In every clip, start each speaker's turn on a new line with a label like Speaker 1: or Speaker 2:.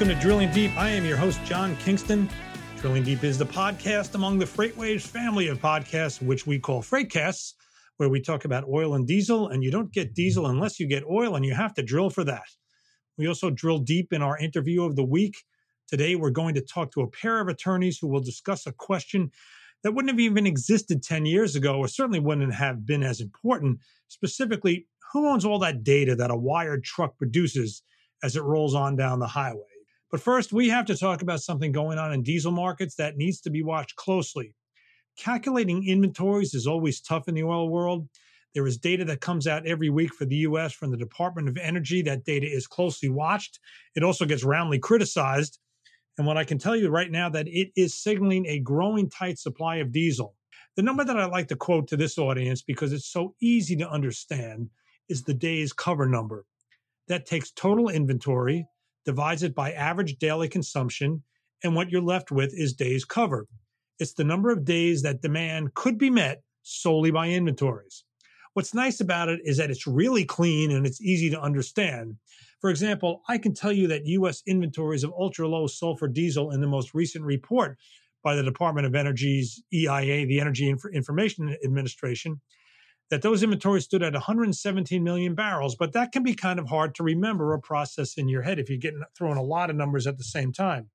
Speaker 1: Welcome to Drilling Deep. I am your host, John Kingston. Drilling Deep is the podcast among the FreightWaves family of podcasts, which we call Freightcasts, where we talk about oil and diesel. And you don't get diesel unless you get oil, and you have to drill for that. We also drill deep in our interview of the week. Today, we're going to talk to a pair of attorneys who will discuss a question that wouldn't have even existed 10 years ago, or certainly wouldn't have been as important. Specifically, who owns all that data that a wired truck produces as it rolls on down the highway? But first, we have to talk about something going on in diesel markets that needs to be watched closely. Calculating inventories is always tough in the oil world. There is data that comes out every week for the US from the Department of Energy. That data is closely watched. It also gets roundly criticized. And what I can tell you right now that it is signaling a growing tight supply of diesel. The number that I like to quote to this audience because it's so easy to understand is the day's cover number. That takes total inventory, divides it by average daily consumption, and what you're left with is days covered. It's the number of days that demand could be met solely by inventories. What's nice about it is that it's really clean and it's easy to understand. For example, I can tell you that U.S. inventories of ultra low sulfur diesel in the most recent report by the Department of Energy's EIA, the Energy Inf- Information Administration, that those inventories stood at 117 million barrels, but that can be kind of hard to remember or process in your head if you're getting thrown a lot of numbers at the same time.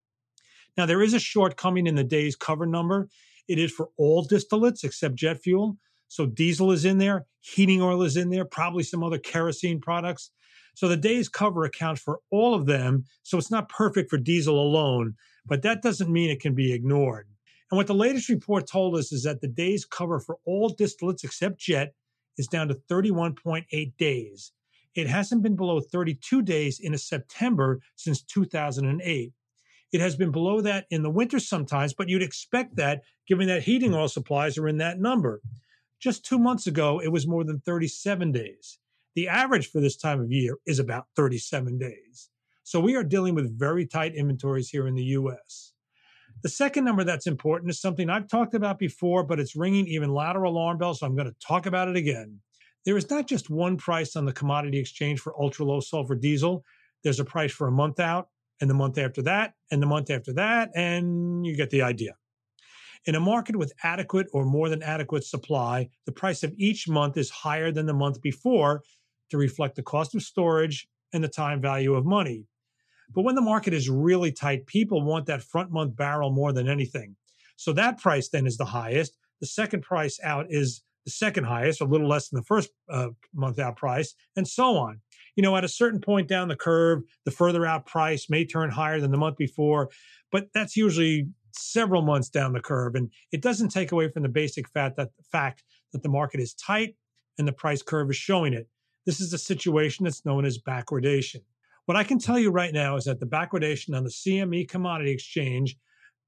Speaker 1: Now, there is a shortcoming in the day's cover number. It is for all distillates except jet fuel. So diesel is in there, heating oil is in there, probably some other kerosene products. So the day's cover accounts for all of them. So it's not perfect for diesel alone, but that doesn't mean it can be ignored. And what the latest report told us is that the day's cover for all distillates except jet is down to 31.8 days. It hasn't been below 32 days in a September since 2008. It has been below that in the winter sometimes, but you'd expect that given that heating oil supplies are in that number. Just two months ago, it was more than 37 days. The average for this time of year is about 37 days. So we are dealing with very tight inventories here in the US. The second number that's important is something I've talked about before, but it's ringing even louder alarm bells, so I'm going to talk about it again. There is not just one price on the commodity exchange for ultra low sulfur diesel. There's a price for a month out, and the month after that, and the month after that, and you get the idea. In a market with adequate or more than adequate supply, the price of each month is higher than the month before to reflect the cost of storage and the time value of money. But when the market is really tight, people want that front month barrel more than anything. So that price then is the highest. The second price out is the second highest, a little less than the first uh, month out price, and so on. You know, at a certain point down the curve, the further out price may turn higher than the month before, but that's usually several months down the curve. And it doesn't take away from the basic fact that, the fact that the market is tight and the price curve is showing it. This is a situation that's known as backwardation. What I can tell you right now is that the backwardation on the CME commodity exchange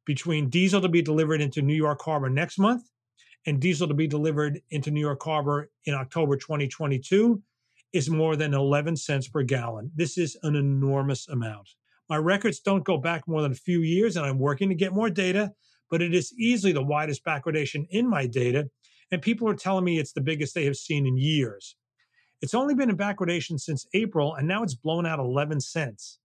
Speaker 1: between diesel to be delivered into New York Harbor next month and diesel to be delivered into New York Harbor in October 2022 is more than 11 cents per gallon. This is an enormous amount. My records don't go back more than a few years, and I'm working to get more data, but it is easily the widest backwardation in my data. And people are telling me it's the biggest they have seen in years. It's only been in backwardation since April, and now it's blown out 11 cents.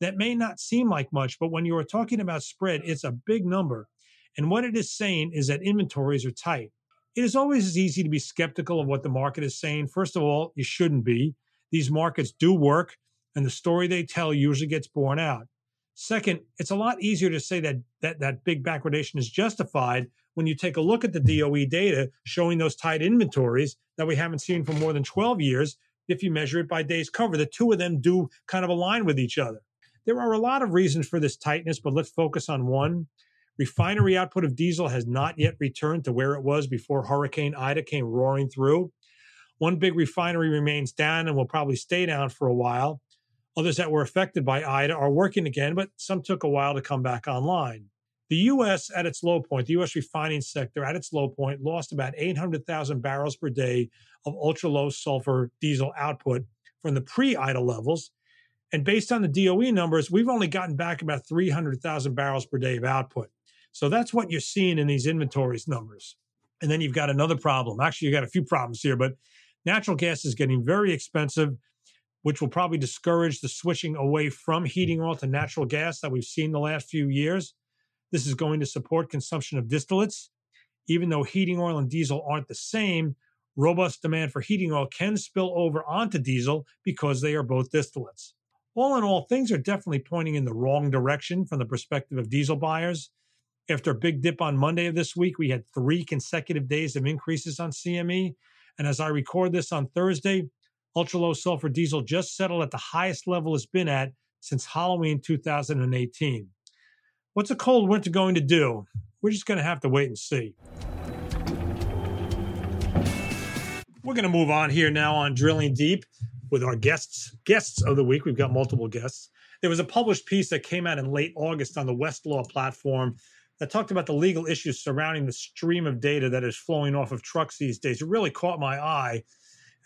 Speaker 1: That may not seem like much, but when you are talking about spread, it's a big number. And what it is saying is that inventories are tight. It is always as easy to be skeptical of what the market is saying. First of all, you shouldn't be. These markets do work, and the story they tell usually gets borne out. Second, it's a lot easier to say that that, that big backwardation is justified when you take a look at the DOE data showing those tight inventories that we haven't seen for more than 12 years, if you measure it by days cover, the two of them do kind of align with each other. There are a lot of reasons for this tightness, but let's focus on one. Refinery output of diesel has not yet returned to where it was before Hurricane Ida came roaring through. One big refinery remains down and will probably stay down for a while. Others that were affected by Ida are working again, but some took a while to come back online. The U.S. at its low point, the U.S. refining sector at its low point, lost about 800,000 barrels per day of ultra low sulfur diesel output from the pre Ida levels. And based on the DOE numbers, we've only gotten back about 300,000 barrels per day of output. So that's what you're seeing in these inventories numbers. And then you've got another problem. Actually, you got a few problems here, but natural gas is getting very expensive which will probably discourage the switching away from mm-hmm. heating oil to natural gas that we've seen the last few years. This is going to support consumption of distillates. Even though heating oil and diesel aren't the same, robust demand for heating oil can spill over onto diesel because they are both distillates. All in all, things are definitely pointing in the wrong direction from the perspective of diesel buyers. After a big dip on Monday of this week, we had three consecutive days of increases on CME. And as I record this on Thursday, ultra low sulfur diesel just settled at the highest level it's been at since Halloween 2018. What's a cold winter going to do? We're just going to have to wait and see. We're going to move on here now on Drilling Deep with our guests guests of the week. We've got multiple guests. There was a published piece that came out in late August on the Westlaw platform that talked about the legal issues surrounding the stream of data that is flowing off of trucks these days. It really caught my eye.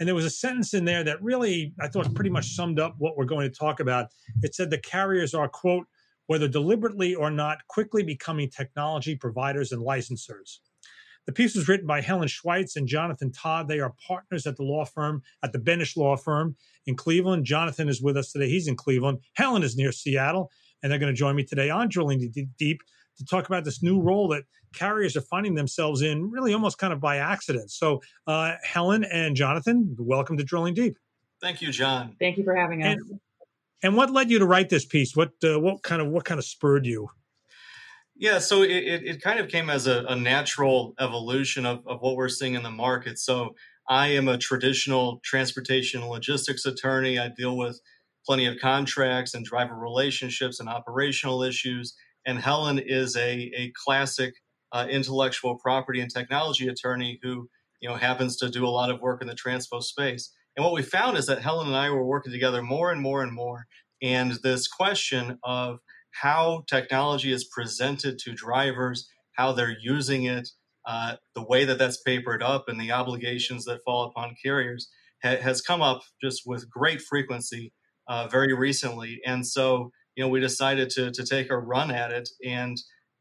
Speaker 1: And there was a sentence in there that really, I thought, pretty much summed up what we're going to talk about. It said the carriers are, quote, whether deliberately or not, quickly becoming technology providers and licensors. The piece was written by Helen Schweitz and Jonathan Todd. They are partners at the law firm, at the Benesch Law Firm in Cleveland. Jonathan is with us today. He's in Cleveland. Helen is near Seattle, and they're going to join me today on Drilling Deep to talk about this new role that carriers are finding themselves in, really almost kind of by accident. So, uh, Helen and Jonathan, welcome to Drilling Deep.
Speaker 2: Thank you, John.
Speaker 3: Thank you for having us.
Speaker 1: And, and what led you to write this piece? What uh, what kind of what kind of spurred you?
Speaker 2: Yeah, so it, it, it kind of came as a, a natural evolution of, of what we're seeing in the market. So I am a traditional transportation logistics attorney. I deal with plenty of contracts and driver relationships and operational issues. And Helen is a, a classic uh, intellectual property and technology attorney who you know happens to do a lot of work in the transpo space. And what we found is that Helen and I were working together more and more and more. And this question of how technology is presented to drivers, how they're using it, uh, the way that that's papered up, and the obligations that fall upon carriers ha- has come up just with great frequency uh, very recently. And so, you know, we decided to to take a run at it and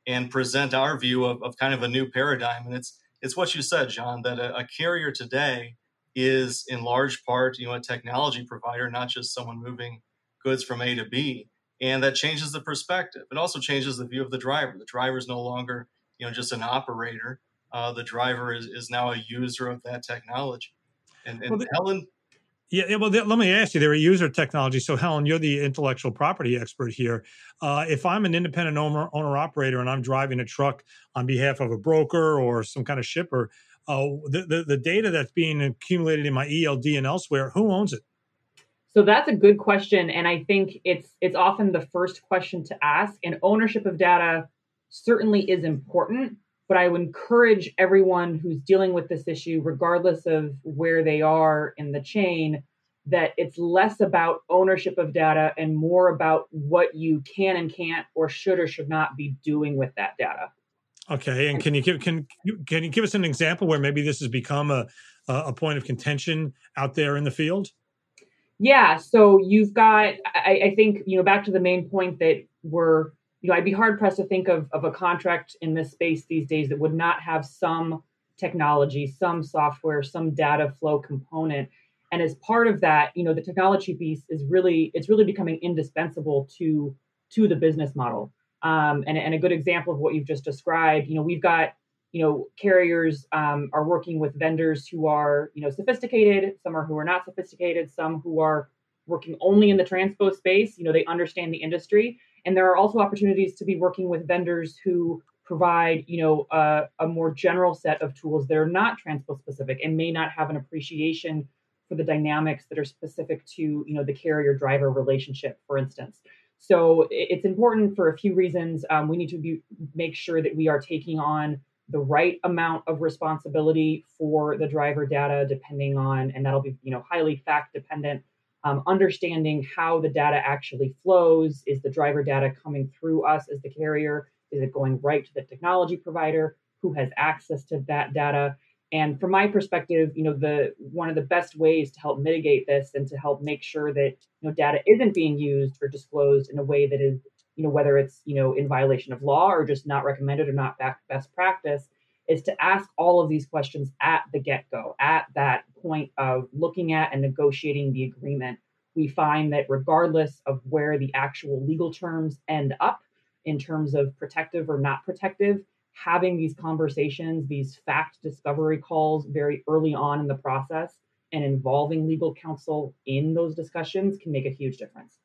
Speaker 2: and present our view of, of kind of a new paradigm. And it's it's what you said, John, that a, a carrier today is in large part, you know, a technology provider, not just someone moving goods from A to B and that changes the perspective. It also changes the view of the driver. The driver is no longer, you know, just an operator. Uh, the driver is, is now a user of that technology. And, and well, the, Helen.
Speaker 1: Yeah, well, let me ask you. They're a user technology. So, Helen, you're the intellectual property expert here. Uh, if I'm an independent owner, owner operator and I'm driving a truck on behalf of a broker or some kind of shipper, uh, the, the, the data that's being accumulated in my ELD and elsewhere, who owns it?
Speaker 3: So that's a good question, and I think it's it's often the first question to ask. And ownership of data certainly is important, but I would encourage everyone who's dealing with this issue, regardless of where they are in the chain, that it's less about ownership of data and more about what you can and can't or should or should not be doing with that data.
Speaker 1: Okay, and can you give can can you give us an example where maybe this has become a a point of contention out there in the field?
Speaker 3: Yeah. So you've got, I, I, think, you know, back to the main point that we're, you know, I'd be hard pressed to think of, of a contract in this space these days that would not have some technology, some software, some data flow component. And as part of that, you know, the technology piece is really, it's really becoming indispensable to, to the business model. Um, and, and a good example of what you've just described, you know, we've got you know carriers um, are working with vendors who are you know sophisticated some are who are not sophisticated some who are working only in the transpo space you know they understand the industry and there are also opportunities to be working with vendors who provide you know a, more general set of tools that are not transpo specific and may not have an appreciation for the dynamics that are specific to you know the carrier driver relationship for instance. So it's important for a few reasons. Um, we need to be make sure that we are taking on the right amount of responsibility for the driver data depending on and that'll be you know highly fact dependent um, understanding how the data actually flows. Is the driver data coming through us as the carrier? Is it going right to the technology provider who has access to that data? And from my perspective you know the one of the best ways to help mitigate this and to help make sure that you know data isn't being used or disclosed in a way that is you know, whether it's, you know, in violation of law or just not recommended or not best practice, is to ask all of these questions at the get go, at that point of looking at and negotiating the agreement we find that regardless of where the actual legal terms end up in terms of protective or not protective, having these conversations, these fact discovery calls very early on in the process and involving legal counsel in those discussions can make a huge difference.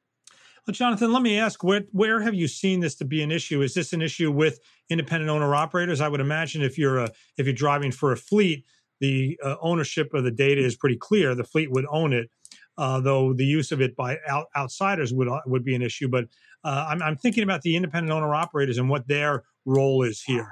Speaker 1: Well, Jonathan, let me ask where where have you seen this to be an issue? Is this an issue with independent owner operators? I would imagine if you're a if you're driving for a fleet, the uh, ownership of the data is pretty clear. The fleet would own it, uh, though the use of it by out, outsiders would uh, would be an issue. But uh, I'm, I'm thinking about the independent owner operators and what their role is here.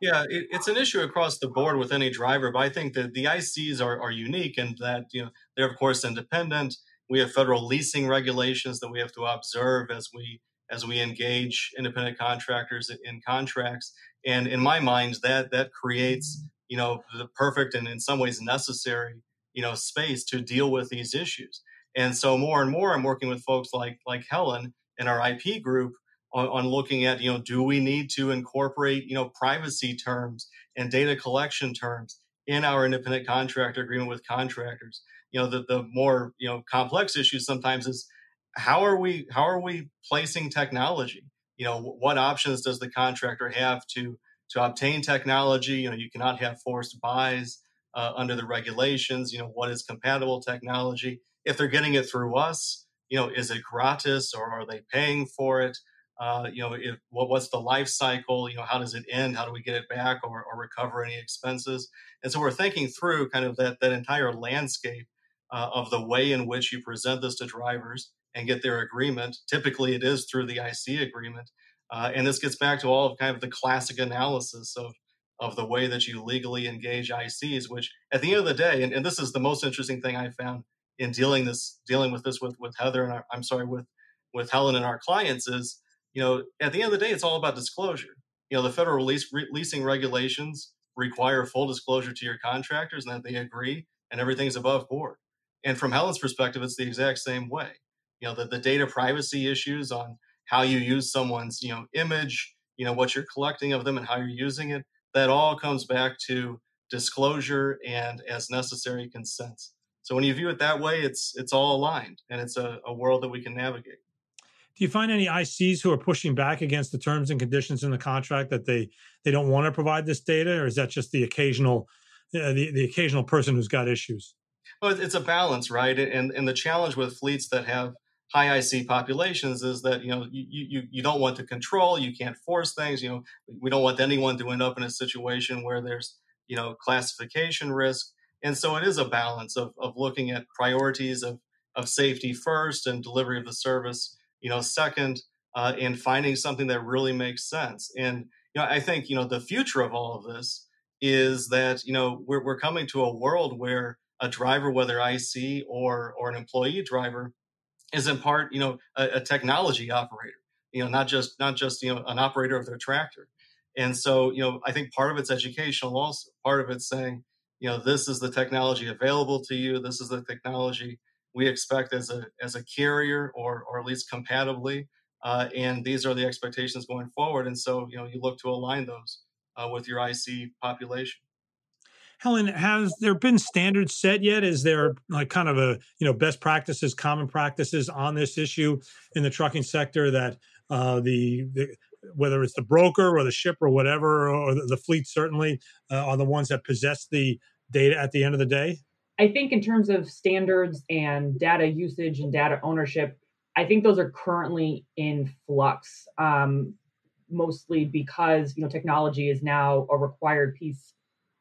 Speaker 2: Yeah, it, it's an issue across the board with any driver, but I think that the ICs are, are unique in that you know they're of course independent. We have federal leasing regulations that we have to observe as we as we engage independent contractors in contracts. And in my mind, that that creates you know the perfect and in some ways necessary you know space to deal with these issues. And so more and more, I'm working with folks like like Helen in our IP group on, on, looking at you know do we need to incorporate you know privacy terms and data collection terms in our independent contractor agreement with contractors you know the, the more you know complex issues sometimes is how are we how are we placing technology you know what options does the contractor have to to obtain technology you know you cannot have forced buys uh, under the regulations you know what is compatible technology if they're getting it through us you know is it gratis or are they paying for it uh, you know, if, what, what's the life cycle? You know, how does it end? How do we get it back or, or recover any expenses? And so we're thinking through kind of that that entire landscape uh, of the way in which you present this to drivers and get their agreement. Typically, it is through the IC agreement, uh, and this gets back to all of kind of the classic analysis of of the way that you legally engage ICs. Which, at the end of the day, and, and this is the most interesting thing I found in dealing this dealing with this with with Heather and I'm sorry with with Helen and our clients is you know, at the end of the day, it's all about disclosure. You know, the federal lease, re- leasing regulations require full disclosure to your contractors and that they agree and everything's above board. And from Helen's perspective, it's the exact same way. You know, the, the data privacy issues on how you use someone's, you know, image, you know, what you're collecting of them and how you're using it, that all comes back to disclosure and as necessary consents. So when you view it that way, it's it's all aligned and it's a, a world that we can navigate.
Speaker 1: Do you find any ICs who are pushing back against the terms and conditions in the contract that they they don't want to provide this data, or is that just the occasional uh, the the occasional person who's got issues?
Speaker 2: Well, it's a balance, right? And and the challenge with fleets that have high IC populations is that you know you, you you don't want to control, you can't force things. You know, we don't want anyone to end up in a situation where there's you know classification risk, and so it is a balance of of looking at priorities of of safety first and delivery of the service you know, second, uh, in finding something that really makes sense. And you know, I think you know the future of all of this is that you know we're we're coming to a world where a driver, whether IC or or an employee driver, is in part you know a, a technology operator. You know, not just not just you know an operator of their tractor. And so, you know, I think part of it's educational also. Part of it's saying, you know, this is the technology available to you. This is the technology we expect as a as a carrier or or at least compatibly. Uh, and these are the expectations going forward. And so, you know, you look to align those uh, with your IC population.
Speaker 1: Helen, has there been standards set yet? Is there like kind of a you know best practices, common practices on this issue in the trucking sector that uh, the, the whether it's the broker or the ship or whatever, or the, the fleet certainly uh, are the ones that possess the data at the end of the day?
Speaker 3: I think in terms of standards and data usage and data ownership, I think those are currently in flux, um, mostly because you know technology is now a required piece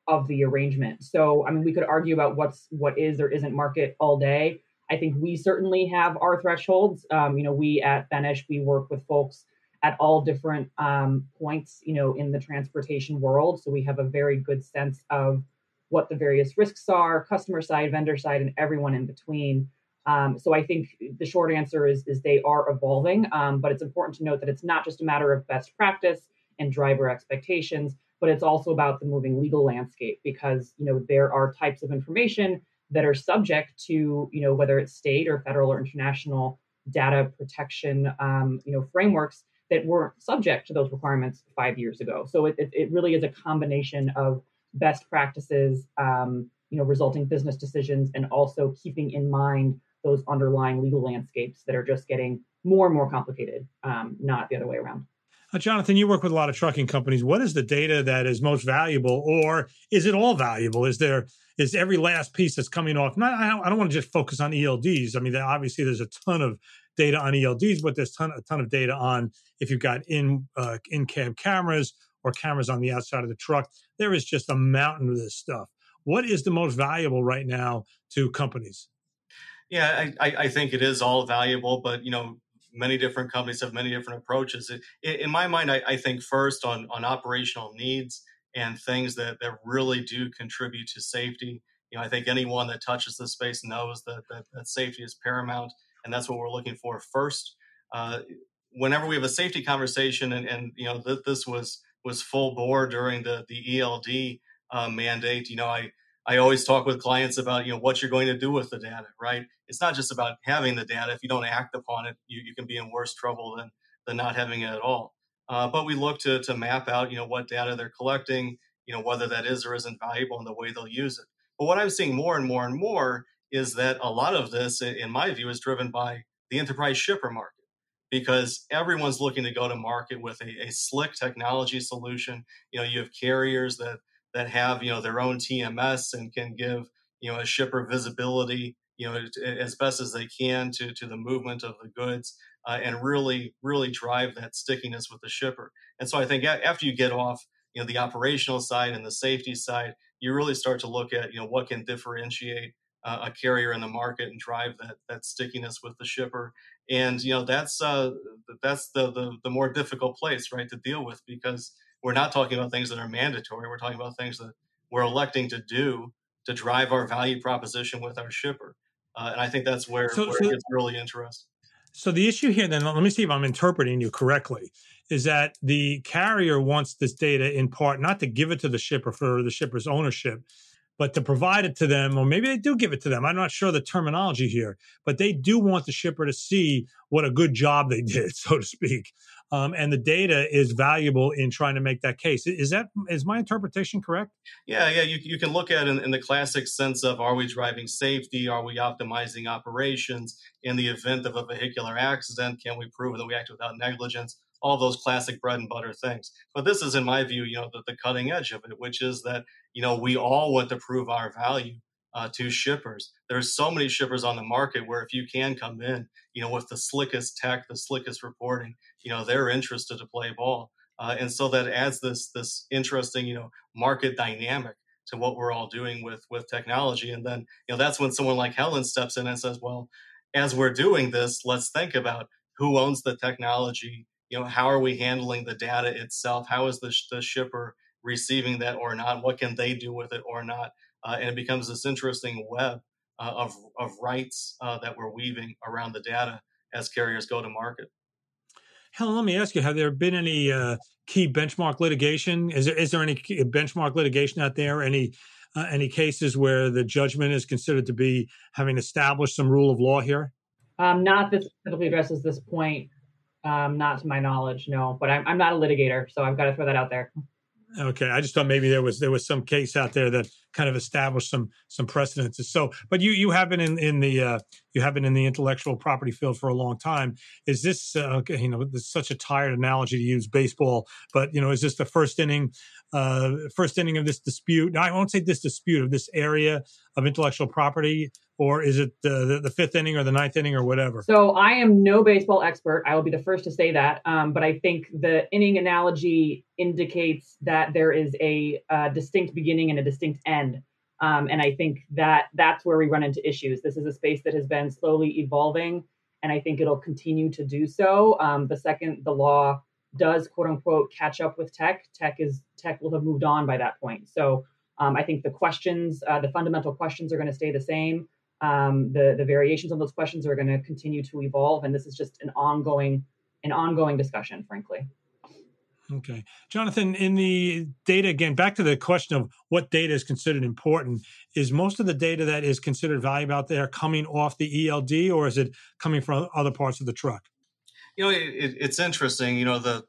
Speaker 3: of the arrangement. So I mean, we could argue about what's what is or isn't market all day. I think we certainly have our thresholds. Um, you know, we at Benesch we work with folks at all different um, points, you know, in the transportation world. So we have a very good sense of what the various risks are, customer side, vendor side, and everyone in between. Um, so I think the short answer is is they are evolving, um, but it's important to note that it's not just a matter of best practice and driver expectations, but it's also about the moving legal landscape because you know there are types of information that are subject to you know whether it's state or federal or international data protection um, you know frameworks that weren't subject to those requirements five years ago. So it, it, it really is a combination of best practices, um, you know, resulting business decisions, and also keeping in mind those underlying legal landscapes that are just getting more and more complicated, um, not the other way around.
Speaker 1: Uh, Jonathan, you work with a lot of trucking companies. What is the data that is most valuable, or is it all valuable? Is there is every last piece that's coming off? Not, I don't, I don't want to just focus on ELDs. I mean, obviously, there's a ton of data on ELDs, but there's ton, a ton of data on if you've got in uh, in cab cameras or cameras on the outside of the truck. There is just a mountain of this stuff. What is the most valuable right now to companies?
Speaker 2: Yeah, I, I think it is all valuable, but you know, many different companies have many different approaches. It, in my mind, I, I, think first on on operational needs and things that that really do contribute to safety. You know, I think anyone that touches this space knows that that, that safety is paramount, and that's what we're looking for first. Uh, whenever we have a safety conversation, and, and you know, th- this was was full bore during the the ELD uh, mandate. You know, I I always talk with clients about you know what you're going to do with the data, right? It's not just about having the data. If you don't act upon it, you, you can be in worse trouble than than not having it at all. Uh, but we look to to map out you know what data they're collecting, you know whether that is or isn't valuable and the way they'll use it. But what I'm seeing more and more and more is that a lot of this, in my view, is driven by the enterprise shipper market because everyone's looking to go to market with a, a slick technology solution. You know, you have carriers that that have you know their own TMS and can give you know a shipper visibility you know as best as they can to to the movement of the goods uh, and really really drive that stickiness with the shipper. And so I think after you get off you know the operational side and the safety side, you really start to look at you know what can differentiate uh, a carrier in the market and drive that that stickiness with the shipper. And you know that's uh, that's the, the the more difficult place right to deal with because we're not talking about things that are mandatory. We're talking about things that we're electing to do to drive our value proposition with our shipper. Uh, and I think that's where, so, where so, it gets really interesting.
Speaker 1: So the issue here, then, let me see if I'm interpreting you correctly, is that the carrier wants this data in part not to give it to the shipper for the shipper's ownership, but to provide it to them, or maybe they do give it to them. I'm not sure the terminology here, but they do want the shipper to see what a good job they did, so to speak. Um, and the data is valuable in trying to make that case. Is that is my interpretation correct?
Speaker 2: Yeah, yeah. You, you can look at in, in the classic sense of: Are we driving safety? Are we optimizing operations? In the event of a vehicular accident, can we prove that we act without negligence? all those classic bread and butter things. But this is, in my view, you know, the, the cutting edge of it, which is that you know we all want to prove our value uh, to shippers. There's so many shippers on the market where if you can come in, you know, with the slickest tech, the slickest reporting, you know, they're interested to play ball, uh, and so that adds this this interesting, you know, market dynamic to what we're all doing with with technology. And then, you know, that's when someone like Helen steps in and says, well, as we're doing this, let's think about who owns the technology you know how are we handling the data itself? How is the, the shipper receiving that or not? What can they do with it or not? Uh, and it becomes this interesting web uh, of, of rights uh, that we're weaving around the data as carriers go to market
Speaker 1: helen let me ask you have there been any uh, key benchmark litigation is there, is there any benchmark litigation out there any uh, any cases where the judgment is considered to be having established some rule of law here
Speaker 3: um, not that specifically addresses this point um, not to my knowledge, no. But I'm, I'm not a litigator, so I've got to throw that out there.
Speaker 1: Okay, I just thought maybe there was there was some case out there that kind of established some some precedences. So, but you you have been in in the uh, you have been in the intellectual property field for a long time. Is this uh, okay? You know, this is such a tired analogy to use baseball, but you know, is this the first inning uh, first inning of this dispute? Now, I won't say this dispute of this area of intellectual property or is it the, the, the, fifth inning or the ninth inning or whatever?
Speaker 3: So I am no baseball expert. I will be the first to say that. Um, but I think the inning analogy indicates that there is a, a distinct beginning and a distinct end. Um, and I think that that's where we run into issues. This is a space that has been slowly evolving, and I think it'll continue to do so. Um, the second the law does quote unquote catch up with tech, tech is tech will have moved on by that point. So um, I think the questions, uh, the fundamental questions, are going to stay the same um, the the variations on those questions are going to continue to evolve, and this is just an ongoing an ongoing discussion, frankly.
Speaker 1: Okay, Jonathan. In the data again, back to the question of what data is considered important. Is most of the data that is considered valuable out there coming off the ELD, or is it coming from other parts of the truck?
Speaker 2: You know, it, it's interesting. You know, the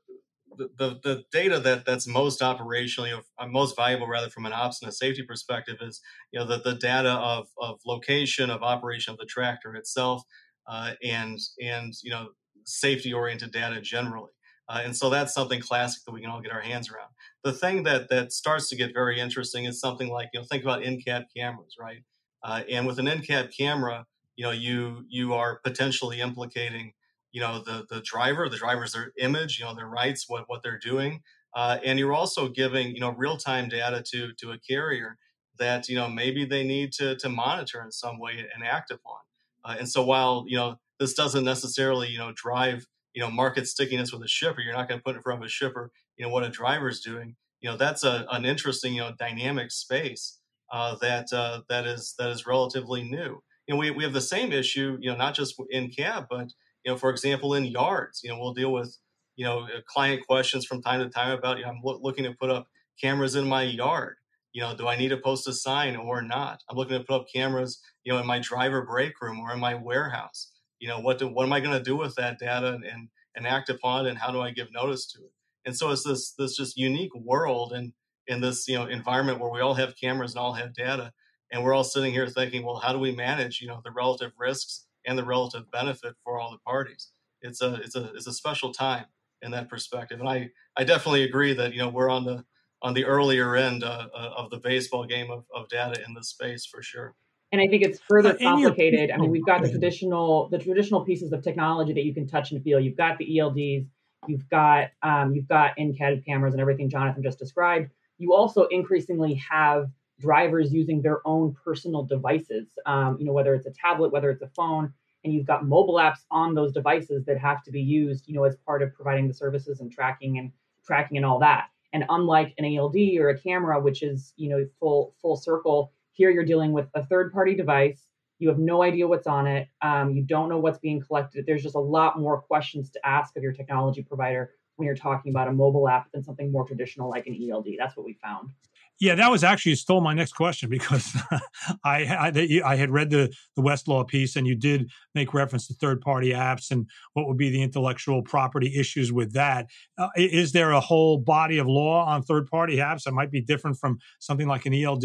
Speaker 2: the, the, data that that's most operationally uh, most valuable rather from an ops and a safety perspective is you know the, the data of, of location of operation of the tractor itself uh, and and you know safety oriented data generally uh, and so that's something classic that we can all get our hands around the thing that that starts to get very interesting is something like you know think about in-cab cameras right uh, and with an in-cab camera you know you you are potentially implicating you know the the driver the driver's their image you know their rights what what they're doing uh, and you're also giving you know real-time data to to a carrier that you know maybe they need to to monitor in some way and act upon uh, and so while you know this doesn't necessarily you know drive you know market stickiness with a shipper you're not going to put in front of a shipper you know what a driver's doing you know that's a, an interesting you know dynamic space uh, that uh, that is that is relatively new you know we, we have the same issue you know not just in cab but you know, for example, in yards, you know, we'll deal with, you know, uh, client questions from time to time about, you know, I'm lo- looking to put up cameras in my yard. You know, do I need to post a sign or not? I'm looking to put up cameras, you know, in my driver break room or in my warehouse. You know, what do, what am I going to do with that data and, and and act upon and how do I give notice to it? And so it's this this just unique world and in this you know environment where we all have cameras and all have data, and we're all sitting here thinking, well, how do we manage you know the relative risks and the relative benefit for all the parties. It's a it's a it's a special time in that perspective, and I I definitely agree that you know we're on the on the earlier end uh, uh of the baseball game of, of data in this space for sure.
Speaker 3: And I think it's further complicated. I mean, we've got the traditional the traditional pieces of technology that you can touch and feel. You've got the ELDs, you've got um, you've got in-cab cameras and everything Jonathan just described. You also increasingly have drivers using their own personal devices, um, you know, whether it's a tablet, whether it's a phone, and you've got mobile apps on those devices that have to be used, you know, as part of providing the services and tracking and tracking and all that. And unlike an ELD or a camera, which is, you know, full full circle, here you're dealing with a third party device. You have no idea what's on it. Um, you don't know what's being collected. There's just a lot more questions to ask of your technology provider when you're talking about a mobile app than something more traditional like an ELD. That's what we found.
Speaker 1: Yeah, that was actually stole my next question because I, I, I had read the the Westlaw piece and you did make reference to third party apps and what would be the intellectual property issues with that. Uh, is there a whole body of law on third party apps that might be different from something like an ELD?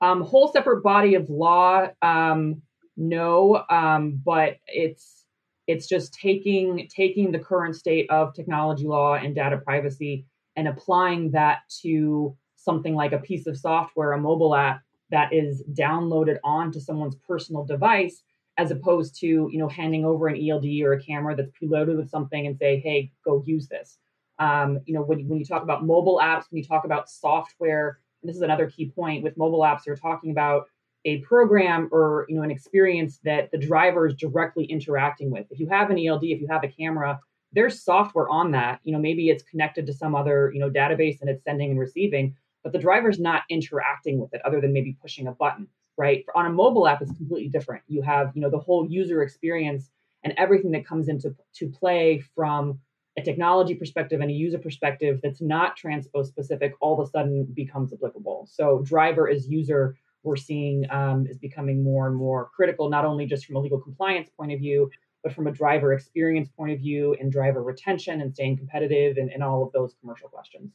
Speaker 3: Um, whole separate body of law, um, no, um, but it's it's just taking taking the current state of technology law and data privacy and applying that to something like a piece of software, a mobile app that is downloaded onto someone's personal device, as opposed to you know handing over an ELD or a camera that's preloaded with something and say, hey, go use this. Um, you know, when, when you talk about mobile apps, when you talk about software, and this is another key point with mobile apps, you're talking about a program or you know an experience that the driver is directly interacting with. If you have an ELD, if you have a camera, there's software on that. You know, maybe it's connected to some other you know database and it's sending and receiving, but the driver's not interacting with it other than maybe pushing a button. Right on a mobile app, it's completely different. You have you know the whole user experience and everything that comes into to play from a technology perspective and a user perspective that's not transpo specific all of a sudden becomes applicable. So driver as user we're seeing um, is becoming more and more critical, not only just from a legal compliance point of view, but from a driver experience point of view and driver retention and staying competitive and, and all of those commercial questions.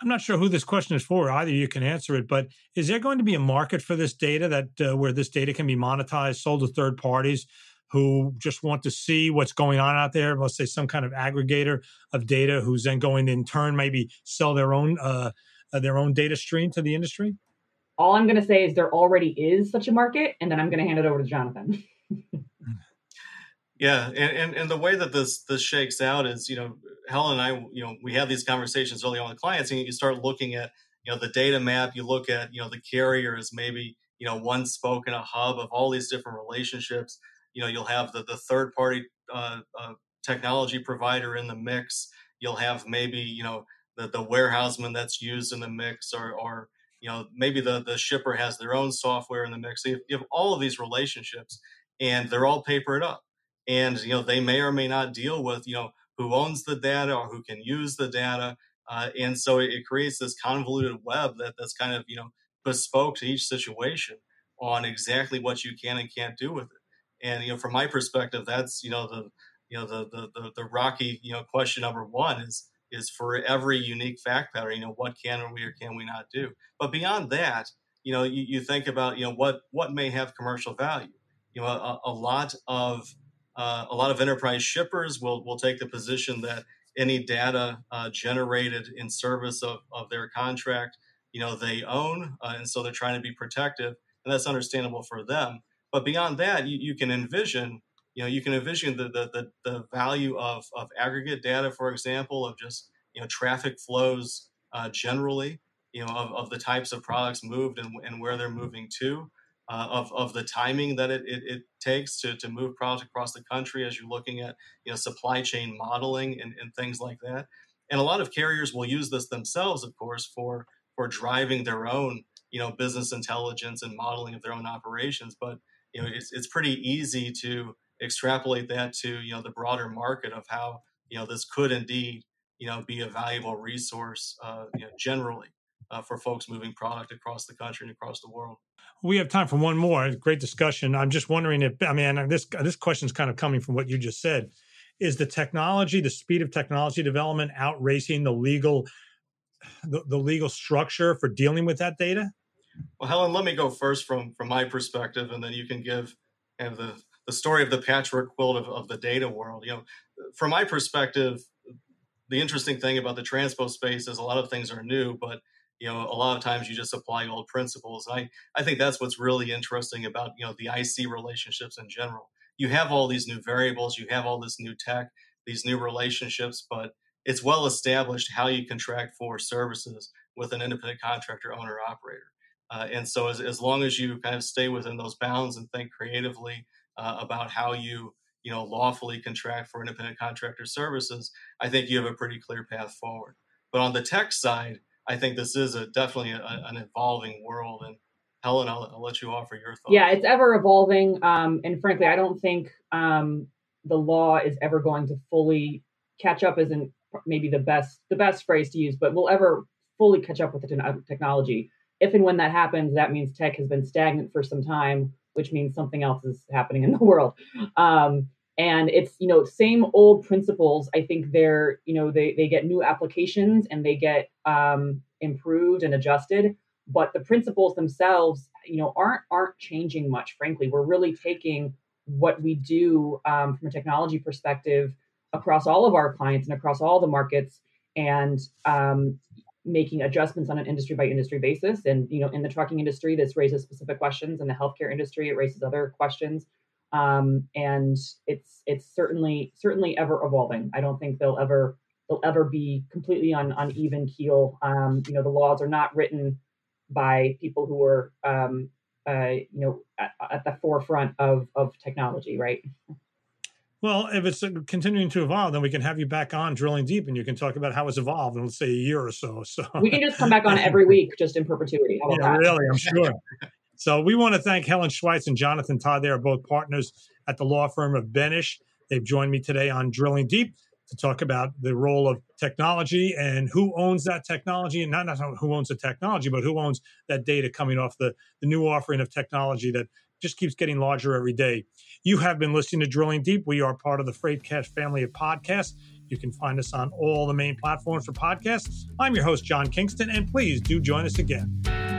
Speaker 1: I'm not sure who this question is for. Either you can answer it, but is there going to be a market for this data that uh, where this data can be monetized, sold to third parties who just want to see what's going on out there? Let's say some kind of aggregator of data, who's then going to in turn maybe sell their own uh, their own data stream to the industry.
Speaker 3: All I'm going to say is there already is such a market, and then I'm going to hand it over to Jonathan.
Speaker 2: yeah, and, and and the way that this this shakes out is, you know, Helen and I, you know, we have these conversations early on with clients, and you start looking at, you know, the data map. You look at, you know, the carrier is maybe, you know, one spoke in a hub of all these different relationships. You know, you'll have the the third party uh, uh, technology provider in the mix. You'll have maybe, you know, the the warehouseman that's used in the mix, or or you know maybe the the shipper has their own software in the mix so you, have, all of these relationships and they're all papered up and you know they may or may not deal with you know who owns the data or who can use the data uh, and so it, it, creates this convoluted web that that's kind of you know bespoke to each situation on exactly what you can and can't do with it and you know from my perspective that's you know the you know the, the the the rocky you know question number one is is for every unique fact pattern you know what can we or can we not do but beyond that you know you, you think about you know what what may have commercial value you know a, a lot of uh, a lot of enterprise shippers will will take the position that any data uh, generated in service of, of their contract you know they own uh, and so they're trying to be protective and that's understandable for them. But beyond that you, you can envision you know you can envision the the, the, the value of, of aggregate data for example of just you know traffic flows uh, generally you know of, of the types of products moved and, and where they're moving to uh, of, of the timing that it, it, it, takes to, to move products across the country as you're looking at you know supply chain modeling and, and things like that and a lot of carriers will use this themselves of course for for driving their own you know business intelligence and modeling of their own operations but you know it's, it's pretty easy to extrapolate that to you know the broader market of how you know this could indeed you know be a valuable resource uh, you know, generally uh, for folks moving product across the country and across the world.
Speaker 1: We have time for one more. Great discussion. I'm just wondering if I mean this this question is kind of coming from what you just said. Is the technology, the speed of technology development, outracing the legal the, the legal structure for dealing with that data?
Speaker 2: Well, Helen, let me go first from from my perspective, and then you can give have the the story of the patchwork quilt of, of the data world. You know, from my perspective, the interesting thing about the transpo space is a lot of things are new, but you know, a lot of times you just apply old principles. And I, I think that's what's really interesting about, you know, the IC relationships in general. You have all these new variables, you have all this new tech, these new relationships, but it's well established how you contract for services with an independent contractor, owner, operator. Uh, and so, as, as long as you kind of stay within those bounds and think creatively uh, about how you, you know, lawfully contract for independent contractor services, I think you have a pretty clear path forward. But on the tech side, I think this is a definitely a, an evolving world. And Helen, I'll, I'll, let you offer your thoughts.
Speaker 3: Yeah, it's ever evolving, um, and frankly, I don't think um, the law is ever going to fully catch up. Isn't maybe the best the best phrase to use, but we'll ever fully catch up with the technology. If and when that happens, that means tech has been stagnant for some time, which means something else is happening in the world. Um, and it's you know same old principles. I think they're you know they, they get new applications and they get um, improved and adjusted. But the principles themselves you know aren't aren't changing much frankly. We're really taking what we do um, from a technology perspective across all of our clients and across all the markets and um, making adjustments on an industry by industry basis. And you know in the trucking industry this raises specific questions. In the healthcare industry it raises other questions um, and it's it's certainly certainly ever evolving. I don't think they'll ever they'll ever be completely on on even keel. Um, you know, the laws are not written by people who are um, uh, you know at, at, the forefront of of technology, right?
Speaker 1: Well, if it's uh, continuing to evolve, then we can have you back on drilling deep, and you can talk about how it's evolved in let's say a year or so. So
Speaker 3: we can just come back on every week, just in perpetuity.
Speaker 1: yeah, that? really, I'm sure. So we want to thank Helen Schweitz and Jonathan Todd. They are both partners at the law firm of Benesch. They've joined me today on Drilling Deep to talk about the role of technology and who owns that technology, and not, not who owns the technology, but who owns that data coming off the, the new offering of technology that just keeps getting larger every day. You have been listening to Drilling Deep. We are part of the Freightcast family of podcasts. You can find us on all the main platforms for podcasts. I'm your host, John Kingston, and please do join us again.